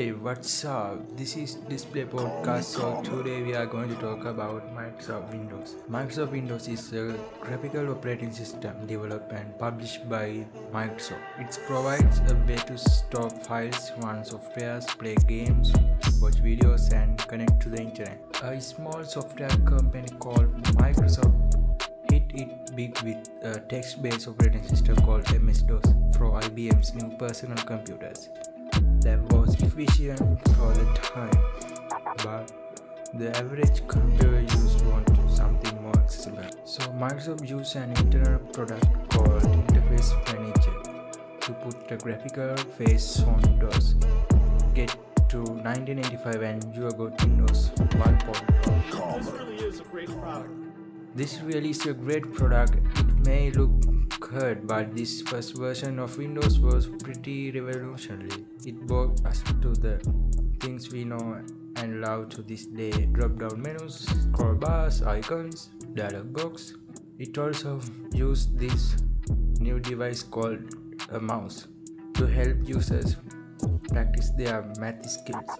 Hey, what's up? This is Display Podcast. So today we are going to talk about Microsoft Windows. Microsoft Windows is a graphical operating system developed and published by Microsoft. It provides a way to store files, run softwares, play games, watch videos, and connect to the internet. A small software company called Microsoft hit it big with a text-based operating system called MS-DOS for IBM's new personal computers was efficient for the time, but the average computer used wanted something more accessible. So Microsoft used an internal product called Interface Manager to put a graphical face on Windows. Get to 1985 and you got Windows 1.0. This really is a great product. This really is a great product. It may look good, but this first version of Windows was pretty revolutionary. It brought us to the things we know and love to this day. Drop-down menus, scroll bars, icons, dialog box. It also used this new device called a mouse to help users practice their math skills.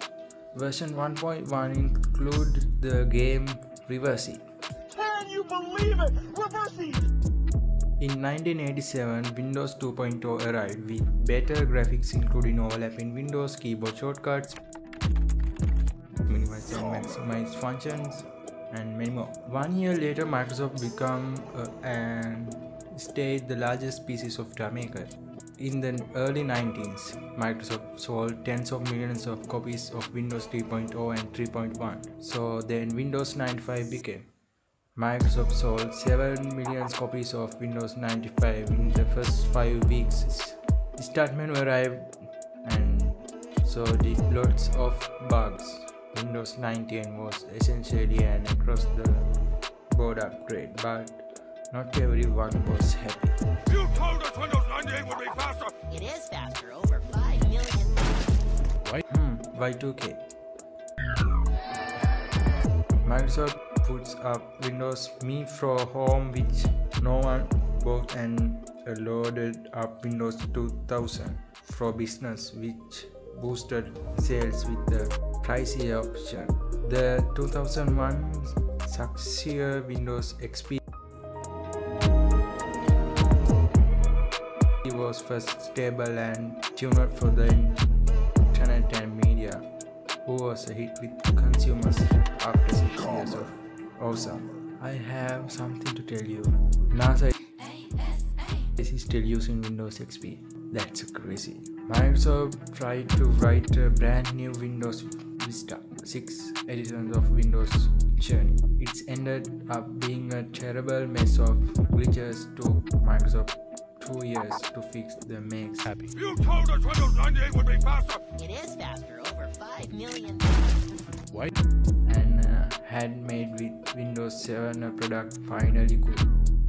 Version 1.1 include the game you In 1987, Windows 2.0 arrived with better graphics including overlapping windows, keyboard shortcuts, minimize and maximize functions, and many more. One year later, Microsoft became uh, and stayed the largest PC software maker. In the early 90s, Microsoft sold tens of millions of copies of Windows 3.0 and 3.1. So then Windows 95 became. Microsoft sold 7 million copies of Windows 95 in the first 5 weeks. Start menu arrived and so did lots of bugs. Windows 19 was essentially an across the board upgrade, but not everyone was happy. You told us Windows 98 would be faster! It is faster, over 5 million. Why? Hmm, Y2K. Microsoft puts up Windows Me for Home, which no one bought, and loaded up Windows 2000 for Business, which boosted sales with the pricier option. The 2001 successor Windows XP was first stable and tuned for the internet and media, who was a hit with consumers after six years of awesome. I have something to tell you. NASA is still using Windows XP. That's crazy. Microsoft tried to write a brand new Windows Vista 6 editions of Windows Journey. It's ended up being a terrible mess of glitches to Microsoft two years to fix the mess. Happy. You told us Windows 98 would be faster! It is faster, over 5 million. and uh, had made with Windows 7 a product finally good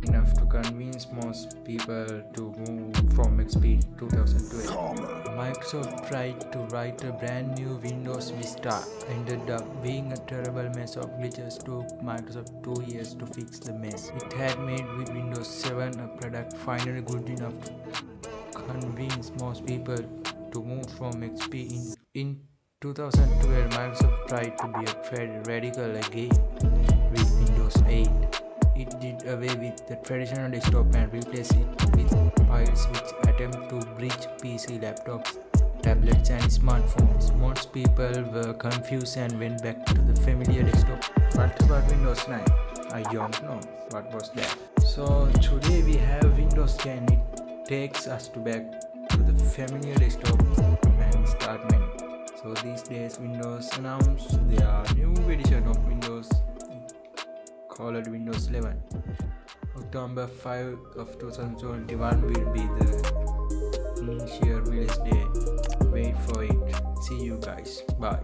enough to convince most people to move from XP in 2012. Microsoft tried to write a brand new Windows Vista, ended up being a terrible mess of glitches. Took Microsoft two years to fix the mess. It had made with Windows 7 a product finally good enough to convince most people to move from XP in, in 2012, Microsoft tried to be a radical again with Windows 8. It did away with the traditional desktop and replaced it with files which attempt to bridge PC laptops, tablets and smartphones. Most people were confused and went back to the familiar desktop. What about Windows 9? I don't know. What was that? So today we have Windows 10. It takes us to back to the familiar desktop and start menu. So these days Windows announced their new edition of Windows called Windows 11. October 5 of 2021 will be the initial release day. Wait for it. See you guys. Bye.